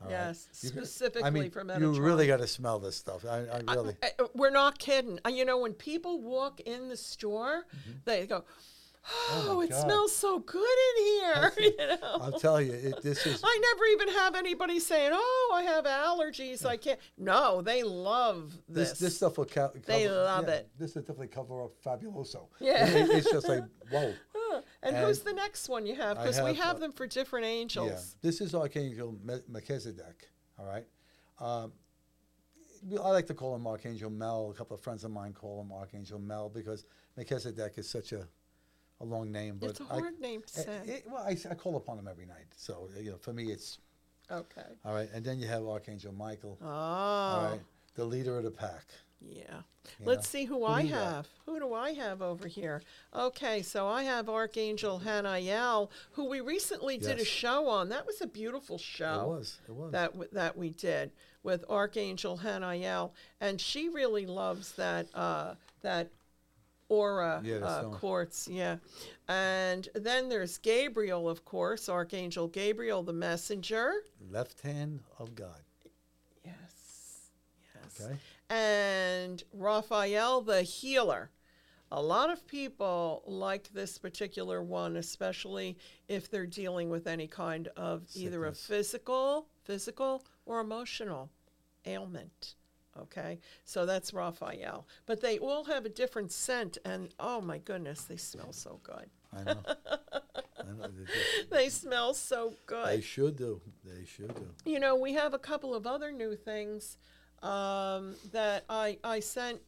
all right? Yes, can- specifically I mean, for Metatron. You really got to smell this stuff. I, I really. I- I- we're not kidding. Uh, You know, when people walk in the store, they go, Mm-hmm. Oh, "Oh, it God. smells so good in here." you know? I'll tell you, it, this is I never even have anybody saying, "Oh, I have allergies. I can't." No, they love this this. this stuff will co- cover. They love yeah, it. This will definitely cover up Fabuloso. Yeah. It- it's just like whoa. Huh. and, and who's the next one you have? Because we have, have uh, them for different angels. Yeah, this is Archangel Me- Melchizedek. All right. Um, I like to call him Archangel Mel. A couple of friends of mine call him Archangel Mel because Melchizedek is such a, a long name. But It's a I- hard name to eh, say. it- well, I, I call upon him every night. So you know, for me, it's okay. all right. And then you have Archangel Michael. Oh. All right, the leader of the pack. Yeah. you Let's know. see who, Who I you got? have. Who do I have over here? Okay, so I have Archangel Hanael, who we recently did a show on. That was a beautiful show. It was. It was. that w- that we did with Archangel Haniel, and she really loves that uh, that aura Yeah, uh, quartz. Yeah, and then there's Gabriel, of course, Archangel Gabriel, the messenger. Left hand of God. Yes, yes. Okay. And Raphael, the healer. A lot of people like this particular one, especially if they're dealing with any kind of either a physical, physical or emotional ailment. Okay, so that's Raphael. But they all have a different scent, and oh my goodness, they smell so good. I know. I know. They, just- They smell so good. they should do. They should do. you know, we have a couple of other new things um, that I I sent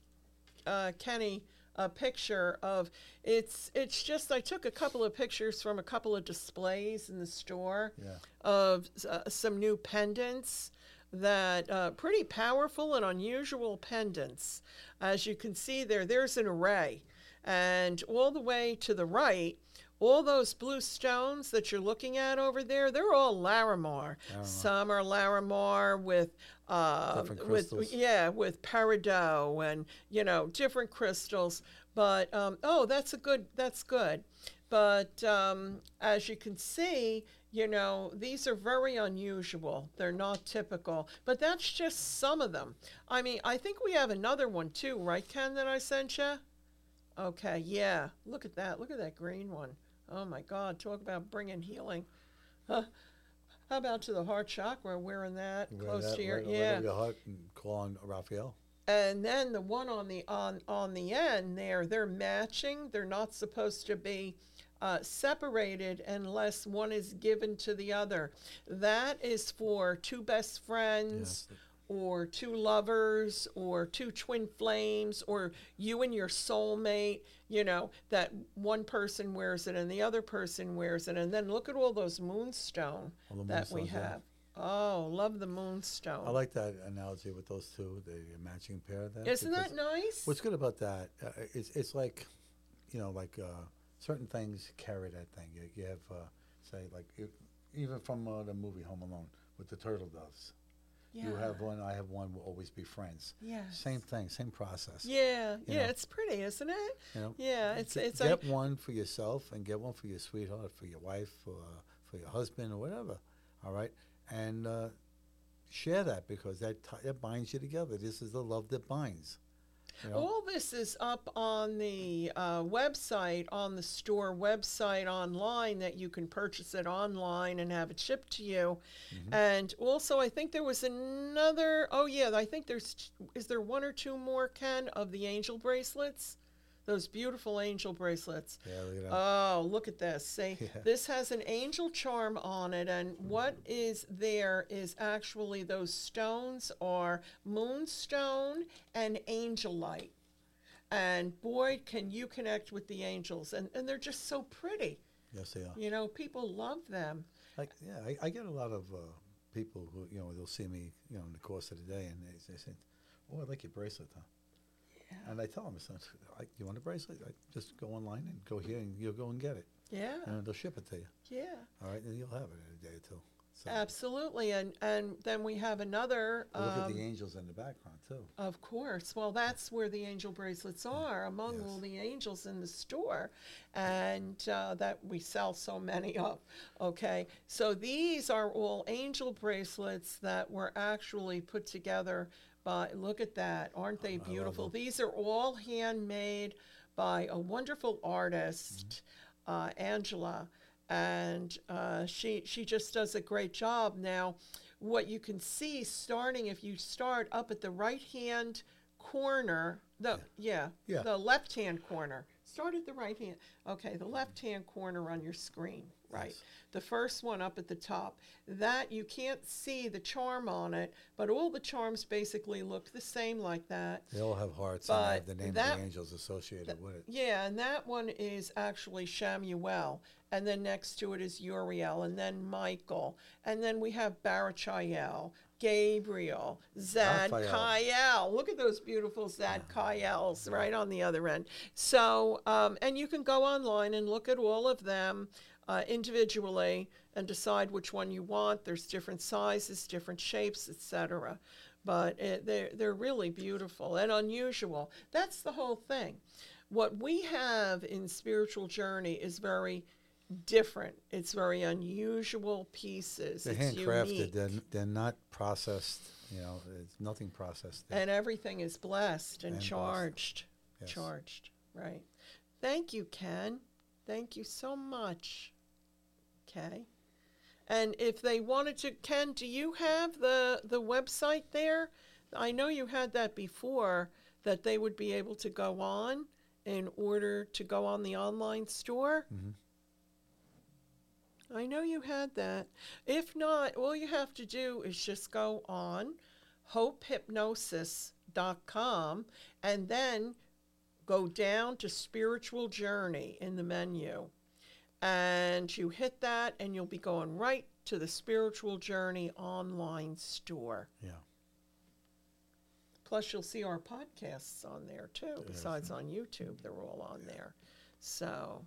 uh, Kenny a picture of. It's it's just I took a couple of pictures from a couple of displays in the store Yeah. of uh, some new pendants that uh, pretty powerful and unusual pendants. As you can see there, there's an array, and all the way to the right. All those blue stones that you're looking at over there, they're all Larimar. Some are Larimar with, uh, with yeah, with peridot and you know different crystals. But um, oh, that's a good. That's good. But um, as you can see, you know these are very unusual. They're not typical. But that's just some of them. I mean, I think we have another one too, right, Ken? That I sent you. Okay, yeah. Look at that. Look at that green one. Oh my God! Talk about bringing healing. Huh. How about to the heart chakra? Wearing that Right close at- to your right- right yeah. over your heart and Raphael. And then the one on the on on the end there, they're matching. They're not supposed to be uh, separated unless one is given to the other. That is for two best friends. Or two lovers, or two twin flames, or you and your soulmate, you know, that one person wears it and the other person wears it. And then look at all those moonstone All that we moonstones, yeah. have. Oh, love the moonstone. I like that analogy with those two, the matching pair. There, Isn't that nice? What's good about that? Uh, it's it's like, you know, like uh, certain things carry that thing. You, you have, uh, say, like if, even from uh, the movie Home Alone with the turtle doves. Yeah. You have one, I have one. We'll always be friends. Yeah. Same thing, same process. Yeah, you yeah, know. it's pretty, isn't it? You know, Yeah, it's Get- it's get like one for yourself and get one for your sweetheart, for your wife, for uh, for your husband, or whatever. All right, and uh, share that because that ti- that binds you together. This is the love that binds. Know? All this is up on the uh, website, on the store website online that you can purchase it online and have it shipped to you. Mm-hmm. And also, I think there was another. Oh yeah, I think there's. Is there one or two more Ken of the angel bracelets? Those beautiful angel bracelets. yeah, look at that. Oh, look at this. See, Yeah. this has an angel charm on it, and what is there is actually those stones are moonstone and angelite. And boy, can you connect with the angels, and, and they're just so pretty. yes, they are. You know, people love them. Like, yeah, I, I get a lot of uh, people who, you know, they'll see me, you know, in the course of the day, and they, they say, "Oh, I like your bracelet, huh?" And I tell them, "Son, I, you want a bracelet? I just go online and go here, and you'll go and get it, Yeah, and they'll ship it to you. yeah. All right, and you'll have it in a day or two. So Absolutely, and and then we have another. look at um, the angels in the background too. Of course. Well, that's where the angel bracelets are, among all the angels in the store, and uh, that we sell so many of. Okay, so these are all angel bracelets that were actually put together by, look at that, aren't they beautiful? These are all handmade by a wonderful artist, uh, Angela, and uh, she she just does a great job. Now, what you can see starting if you start up at the right hand corner, the yeah, Yeah. the left hand corner. Start at the right hand. Okay, the left hand corner on your screen, right? Yes. The first one up at the top. That you can't see the charm on it, but all the charms basically look the same like that. They all have hearts and they have the name that- of the angels associated with it. Yeah, and that one is actually Shamuel, and then next to it is Uriel, and then Michael, and then we have Barachiel, Gabriel, Zadkiel. Look at those beautiful Zadkiels right on the other end. So, um, and you can go online and look at all of them uh, individually and decide which one you want. There's different sizes, different shapes, etc. But it, they're they're really beautiful and unusual. That's the whole thing. What we have in spiritual journey is very different. It's very unusual pieces. They're it's handcrafted. unique. They're, they're not processed. You know, it's nothing processed. there. and everything is blessed and, And blessed. charged. Yes. Charged, right? Thank you, Ken. Thank you so much. Okay. And if they wanted to, Ken, do you have the the website there? I know you had that before. That they would be able to go on in order to go on the online store. Mhm. I know you had that. If not, all you have to do is just go on hopehypnosis.com and then go down to spiritual journey in the menu. And you hit that, and you'll be going right to the spiritual journey online store. Yeah. Plus, you'll see our podcasts on there too, besides on YouTube. They're all on there. So,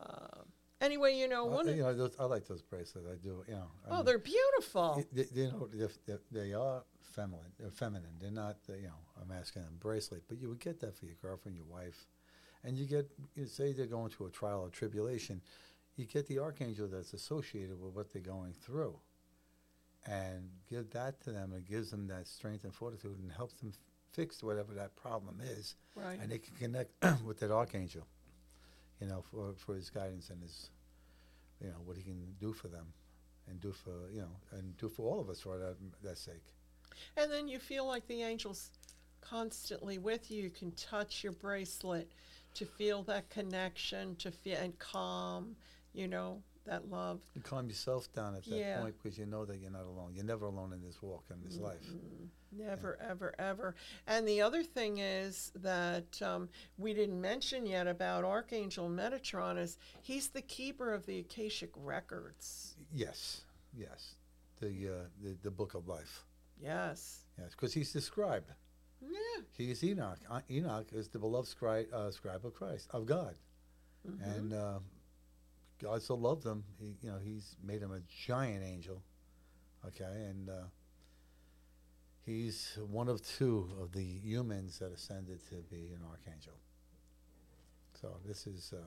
uh, anyway, you know, I- one of, you know, those, I like those bracelets. I do. You know. I oh, mean, they're beautiful. They, they, know, they're, they're, feminine. They're feminine. They're not, uh, you know, a masculine bracelet. But you would get that for your girlfriend, your wife, and you get. You say they're going through a trial or tribulation, you get the archangel that's associated with what they're going through, and give that to them. It gives them that strength and fortitude, and helps them f- fix whatever that problem is, Right. and they can connect with that archangel. You know, for for his guidance and his, you know, what he can do for them and do for you know and do for all of us for that that sake. And then you feel like the angel's constantly with you. You can touch your bracelet to feel that connection, to feel and calm, you know, that love. You calm yourself down at that Yeah. point because you know that you're not alone. You're never alone in this walk in this life. Never, ever, ever. And the other thing is that um, we didn't mention yet about Archangel Metatron is he's the keeper of the Akashic records. Yes, yes, the uh, the the book of life. Yes. Yes, because he's described. Yeah. He is Enoch. Enoch is the beloved scribe, uh, scribe of Christ, of God, Mhm. and uh, God so loved him. He, you know, he's made him a giant angel. Okay, and uh, he's one of two of the humans that ascended to be an archangel. So this is uh,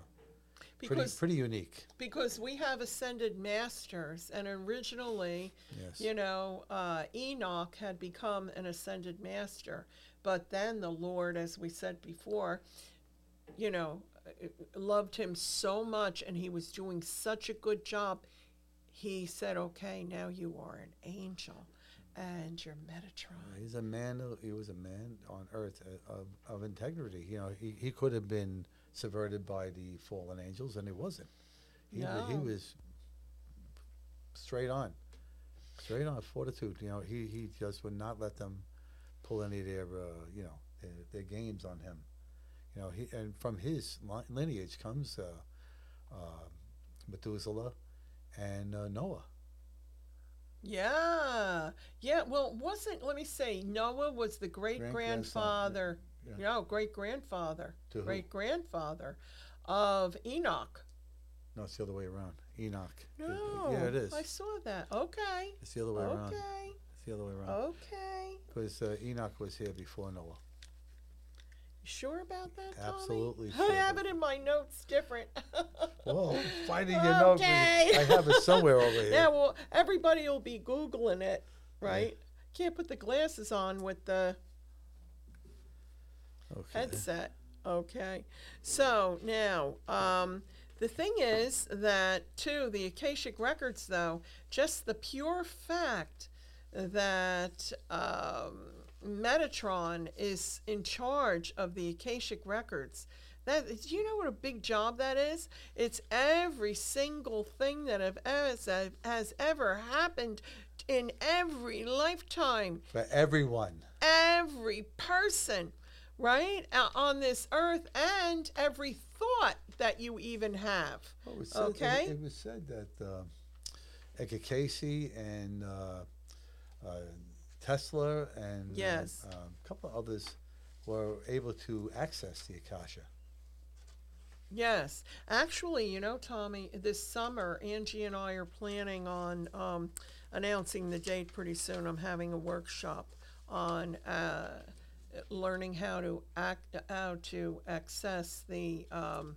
pretty because pretty unique. because we have ascended masters, and originally, Yes. you know, uh, Enoch had become an ascended master, but then the Lord, as we said before, you know, uh, loved him so much, and he was doing such a good job. He said, "Okay, now you are an angel, and you're Metatron." He's a man. Of, he was a man on earth uh, of, of integrity. You know, he, he could have been subverted by the fallen angels, and he wasn't. He, wa- he was straight on, straight on fortitude. You know, he, he just would not let them pull any of their uh, you know their, their games on him. You know, he and from his li- lineage comes uh, uh, Methuselah and uh, Noah. Yeah, yeah. Well, wasn't let me say Noah was the great grandfather, yeah. no, great grandfather, To who? great grandfather of Enoch. No, it's the other way around. Enoch. No, Yeah, it is. I saw that. Okay, It's the other way around. okay, It's the other way around. okay. Because uh, Enoch was here before Noah. You sure about that, Tommy? Absolutely I sure have it in my notes different. Well, finding your note. Okay. I have it somewhere over here. yeah, well, everybody will be googling it, right? Can't put the glasses on with the Okay. headset. Okay. So now, um, the thing is that, too, the Akashic Records, though, just the pure fact that um, Metatron is in charge of the Akashic Records. That, do you know what a big job that is? It's every single thing that have, has, has ever happened in every lifetime For everyone. every person, right, uh, on this earth and every thought that you even have. Oh, it was said, Okay. It, it was said that uh, Edgar Cayce and uh, uh, Tesla and um, Yes. um, a couple of others were able to access the Akasha. Yes. Actually, you know, Tommy, this summer, Angie and I are planning on um, announcing the date pretty soon. I'm having a workshop on uh, learning how to act, how to access the um,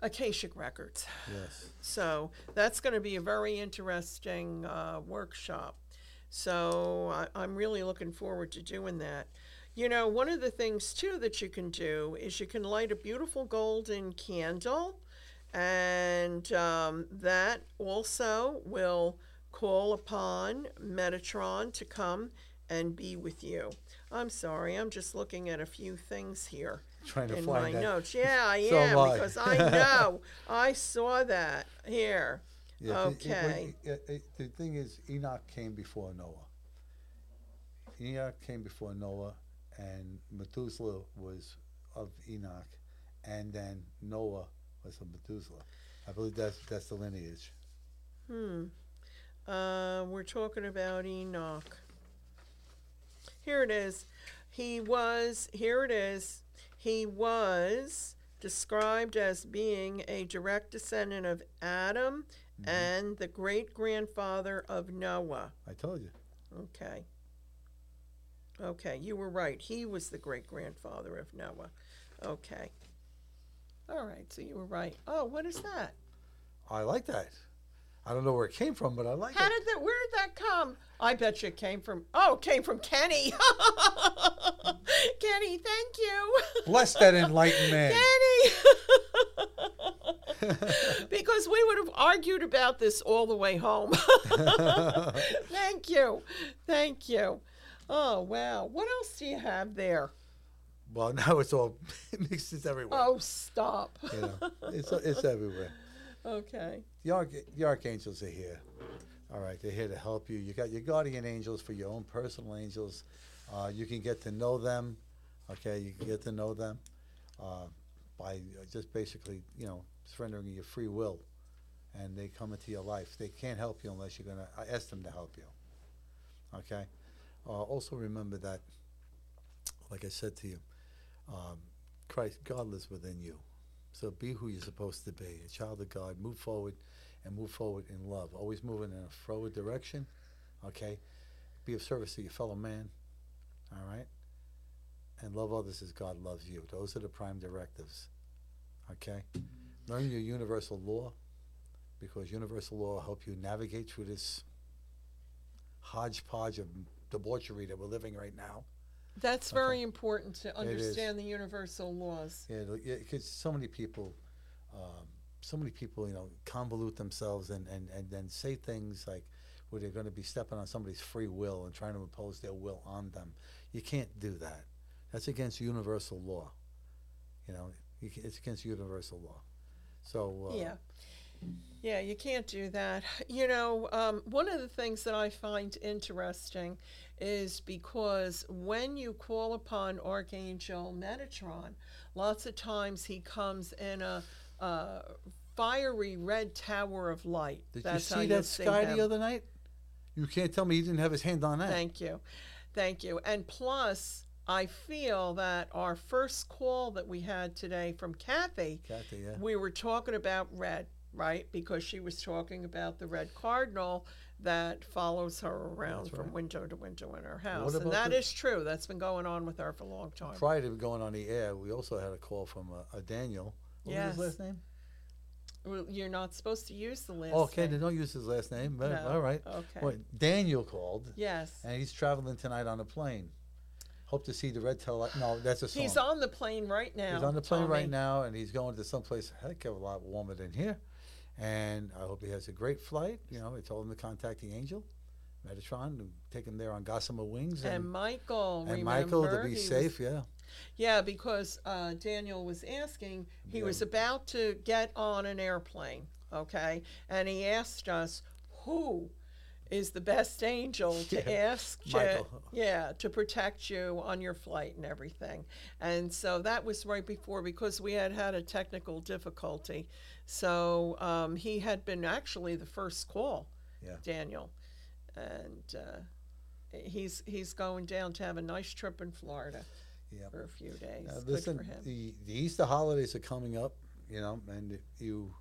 Akashic records. Yes. So that's going to be a very interesting uh, workshop. So I, I'm really looking forward to doing that. You know, one of the things too that you can do is you can light a beautiful golden candle, and um, that also will call upon Metatron to come and be with you. I'm sorry, I'm just looking at a few things here Trying to in my find that. notes. Yeah, I So am am I. because I know I saw that here. Yeah, it- it- Okay. it- it- the thing is, Enoch came before Noah. Enoch came before Noah, and Methuselah was of Enoch, and then Noah was of Methuselah. I believe that's that's the lineage. Hmm. Uh, we're talking about Enoch. Here it is. He was, here it is. He was described as being a direct descendant of Adam mm-hmm. and the great grandfather of Noah. I told you. Okay. Okay, you were right. He was the great grandfather of Noah. Okay. All right, so you were right. Oh, what is that? I like that. I don't know where it came from, but I like How it. How did that? Where did that come? I bet you it came from. Oh, it came from Kenny. Kenny, thank you. Bless that enlightened man. Kenny. because we would have argued about this all the way home. thank you, thank you. Oh wow, what else do you have there? well, now it's all mixed. It's everywhere. Oh, stop. You know, it's it's everywhere. Okay. The, arch- the archangels are here. All right, they're here to help you. You got your guardian angels for your own personal angels. Uh, you can get to know them. Okay, you can get to know them uh, by just basically, you know, surrendering your free will, and they come into your life. They can't help you unless you're gonna ask them to help you. Okay. Uh, also remember that, like I said to you, um, Christ, God lives within you. So be who you're supposed to be, a child of God. Move forward and move forward in love. Always moving in a forward direction. Okay? Be of service to your fellow man. All right? And love others as God loves you. Those are the prime directives. Okay? learn your universal law, because universal law will help you navigate through this hodgepodge of debauchery that we're living right now. That's Okay. very important to understand the universal laws. Yeah, because so many people, um, so many people, you know, convolute themselves and, and, and then say things like where they're going to be stepping on somebody's free will and trying to impose their will on them. You can't do that. That's against universal law. You know, it's against universal law. So uh, Yeah. Yeah, you can't do that. You know, um, one of the things that I find interesting is because when you call upon Archangel Metatron, lots of times he comes in a, uh fiery red tower of light. did That's you see that sky him. the other night? You can't tell me he didn't have his hand on that. Thank you. Thank you. And plus, I feel that our first call that we had today from Kathy, Kathy, yeah. we were talking about red, right? Because she was talking about the red cardinal that follows her around That's from right. window to window in her house. And that the- is true. That's been going on with her for a long time. Prior to going on the air, we also had a call from a, a Daniel. What Yes. was his last name? Well, You're not supposed to use the last Oh, okay, name. they don't use his last name. But, No. All right. Okay. Well, Daniel called. Yes. And he's traveling tonight on a plane. Hope to see the red tail. No, that's a song. He's on the plane right now. He's on the plane right now, and he's going to someplace heck of a lot warmer than here. And I hope he has a great flight. You know, I told him to contact the angel, Metatron, to take him there on gossamer wings. And And, Michael, and remember, Michael to be he was- safe. yeah. Yeah, because uh, Daniel was asking, he Yeah. was about to get on an airplane, okay? And he asked us who is the best angel to Yeah, ask to, yeah, to protect you on your flight and everything. And so that was right before because we had had a technical difficulty. So um, he had been actually the first call, Yeah. Daniel. And uh, he's he's going down to have a nice trip in Florida Yeah. for a few days. Now, Good listen, for him. the the Easter holidays are coming up, you know, and if you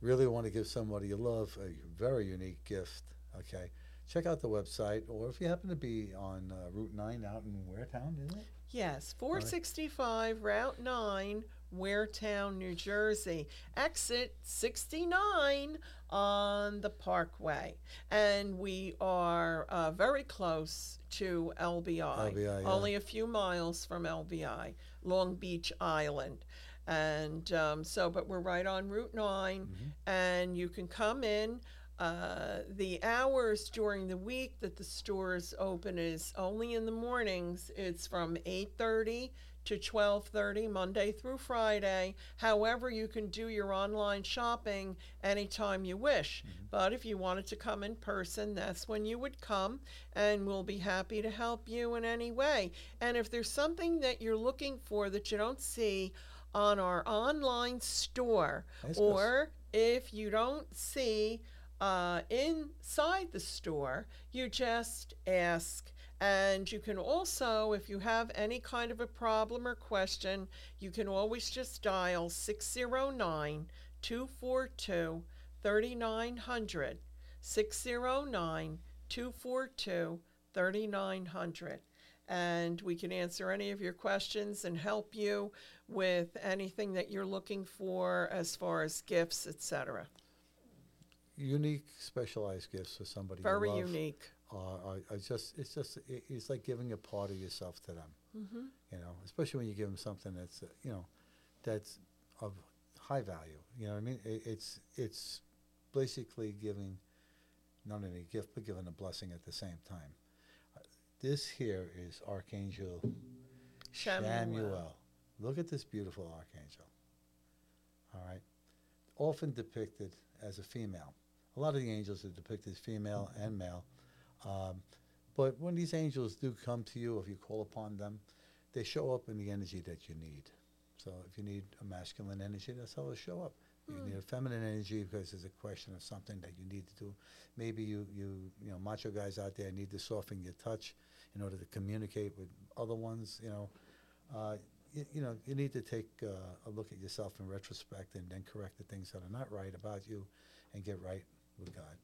really want to give somebody you love a very unique gift, okay, check out the website, or if you happen to be on uh, Route Nine out in Waretown, isn't it? Yes, 465 Route 9, Waretown, New Jersey. Exit 69 on the Parkway. And we are uh, very close to LBI. LBI, yeah. Only a few miles from LBI, Long Beach Island. And um, so, but we're right on Route 9, Mm-hmm. and you can come in. Uh, the hours during the week that the store is open is only in the mornings. It's from 8:30 to 12:30 Monday through Friday. However, you can do your online shopping anytime you wish. But if you wanted to come in person, that's when you would come and we'll be happy to help you in any way. And if there's something that you're looking for that you don't see on our online store or if you don't see uh, inside the store, you just ask. And you can also, if you have any kind of a problem or question, you can always just dial 609 242 3900. 609 242 3900. And we can answer any of your questions and help you with anything that you're looking for as far as gifts, etc. Unique, specialized gifts for somebody. Very unique. Are, are, are just it's just it, it's like giving a part of yourself to them. hmm You know, especially when you give them something that's uh, you know that's of high value. You know what I mean? It, it's it's basically giving not only a gift but giving a blessing at the same time. Uh, This here is Archangel Shamuel. Look at this beautiful archangel. All right. Often depicted as a female. A lot of the angels are depicted as female and male. Um, but when these angels do come to you, if you call upon them, they show up in the energy that you need. So if you need a masculine energy, that's how they'll show up. You need a feminine energy because there's a question of something that you need to do. Maybe you, you, you know, macho guys out there need to soften your touch in order to communicate with other ones, you know. Uh, you, you know, you need to take uh, a look at yourself in retrospect and then correct the things that are not right about you and get right with God.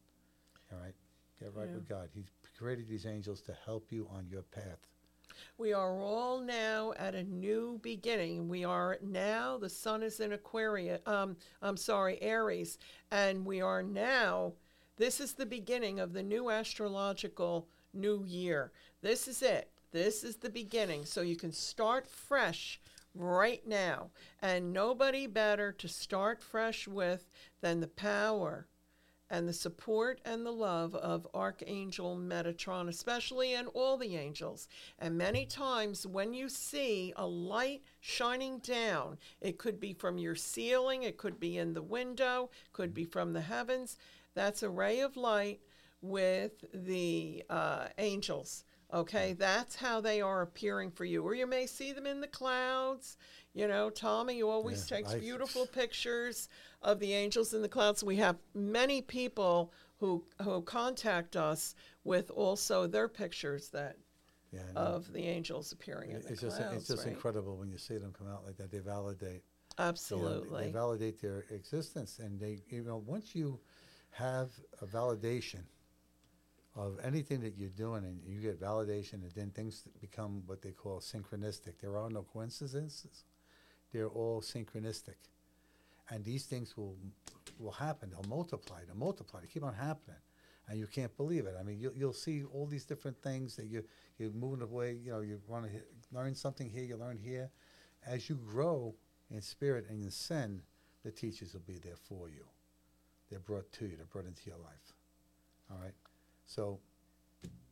All right? Get right Yeah. with God. He's created these angels to help you on your path. We are all now at a new beginning. We are now, the sun is in Aquarius, um, I'm sorry, Aries, and we are now, this is the beginning of the new astrological new year. This is it. This is the beginning. So you can start fresh right now. And nobody better to start fresh with than the power and the support and the love of Archangel Metatron, especially, and all the angels. And many times when you see a light shining down, it could be from your ceiling, it could be in the window, could be from the heavens. That's a ray of light with the uh, angels. Okay, that's how they are appearing for you. Or you may see them in the clouds. You know, Tommy you always Yeah, takes I- beautiful pictures of the angels in the clouds. We have many people who who contact us with also their pictures that Yeah, of the angels appearing in the it's just clouds. it's just right? incredible when you see them come out like that. They validate. you know, Absolutely. they validate their existence, and they you know once you have a validation of anything that you're doing, and you get validation, and then things become what they call synchronistic. There are no coincidences; they're all synchronistic, and these things will will happen. They'll multiply. They'll multiply. They keep on happening, and you can't believe it. I mean, you, you'll see all these different things that you you're moving away. You know, you want to learn something here. You learn here. As you grow in spirit and in sin, the teachers will be there for you. They're brought to you. They're brought into your life. All right. So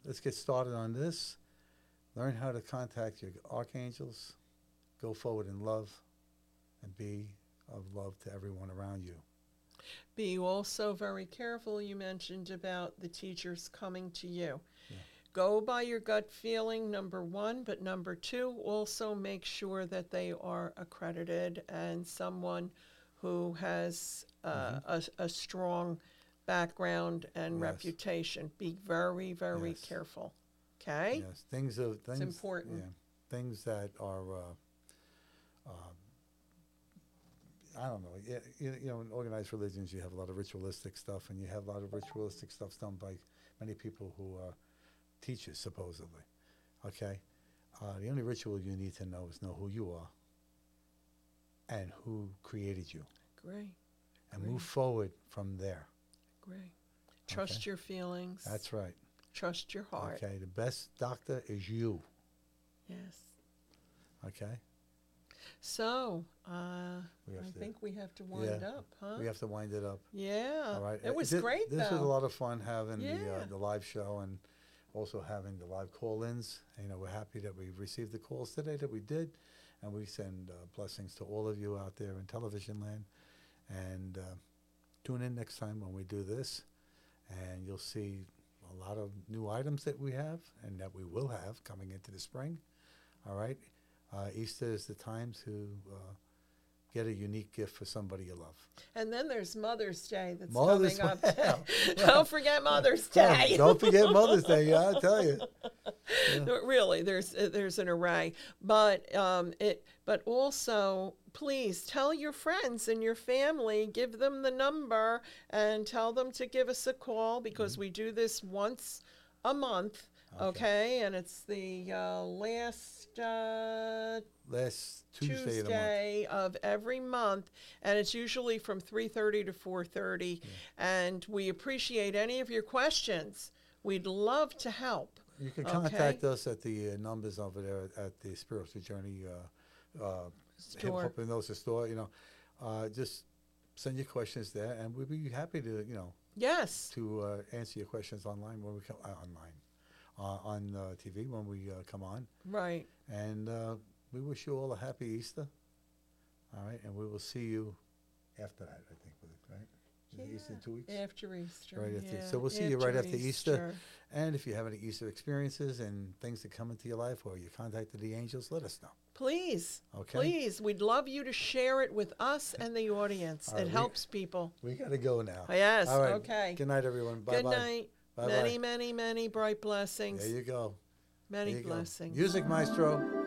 let's get started on this. Learn how to contact your archangels. Go forward in love, and be of love to everyone around you. Be also very careful. You mentioned about the teachers coming to you. Yeah. Go by your gut feeling, number one, but number two, also make sure that they are accredited and someone who has uh, a, a strong background and Mm-hmm. Yes. reputation. Be very, very Yes. careful. Okay? Yes, things of things. important. Yeah, things that are. Uh, um, I don't know. You, you know, in organized religions, you have a lot of ritualistic stuff, and you have a lot of ritualistic stuff done by many people who are teachers, supposedly. Okay, uh, the only ritual you need to know is know who you are and who created you, Great, and Great. move forward from there. great. Trust your feelings. That's right. Trust your heart. Okay, the best doctor is you. Yes. Okay. So, uh, I to- think we have to wind Yeah. up, huh? We have to wind it up. yeah. All right. It was great, This though. was a lot of fun having the uh, the live show and also having the live call-ins. You know, we're happy that we received the calls today that we did, and we send uh, blessings to all of you out there in television land. And uh, tune in next time when we do this, and you'll see a lot of new items that we have and that we will have coming into the spring. All right. Uh, Easter is the time to uh, get a unique gift for somebody you love. And then there's Mother's Day that's Mother's coming up. Don't forget Mother's Day. Don't forget Mother's Day. Yeah, I tell you. No, really, there's uh, there's an array, but um, it but also please tell your friends and your family, give them the number and tell them to give us a call because we do this once a month. Mm-hmm. Okay. Okay, and it's the uh, last uh, Last Tuesday, of. Tuesday of every month, and it's usually from 3:30 to 4:30. And we appreciate any of your questions. We'd love to help. You can Okay. contact us at the uh, numbers over there at the Spiritual Journey uh, uh, Store. Hypnosis store. You know, uh, just send your questions there, and we'd be happy to you know Yes. to uh, answer your questions online when we come uh, online uh, on uh, TV when we uh, come on. Right. And uh, we wish you all a happy Easter. All right, and we will see you after that. I think, with it, right? It Easter in two weeks. After Easter. Right after- yeah, so we'll see you right after Easter. And if you have any Easter experiences and things that come into your life or you contacted the angels, let us know. Please. Okay. Please. We'd love you to share it with us and the audience. Right, it we- helps people. We got to go now. Yes. All right. Okay. Good night, everyone. Bye Good bye. night. Bye-bye. Many, many, many bright blessings. There you go. Many you go. blessings. Music, maestro.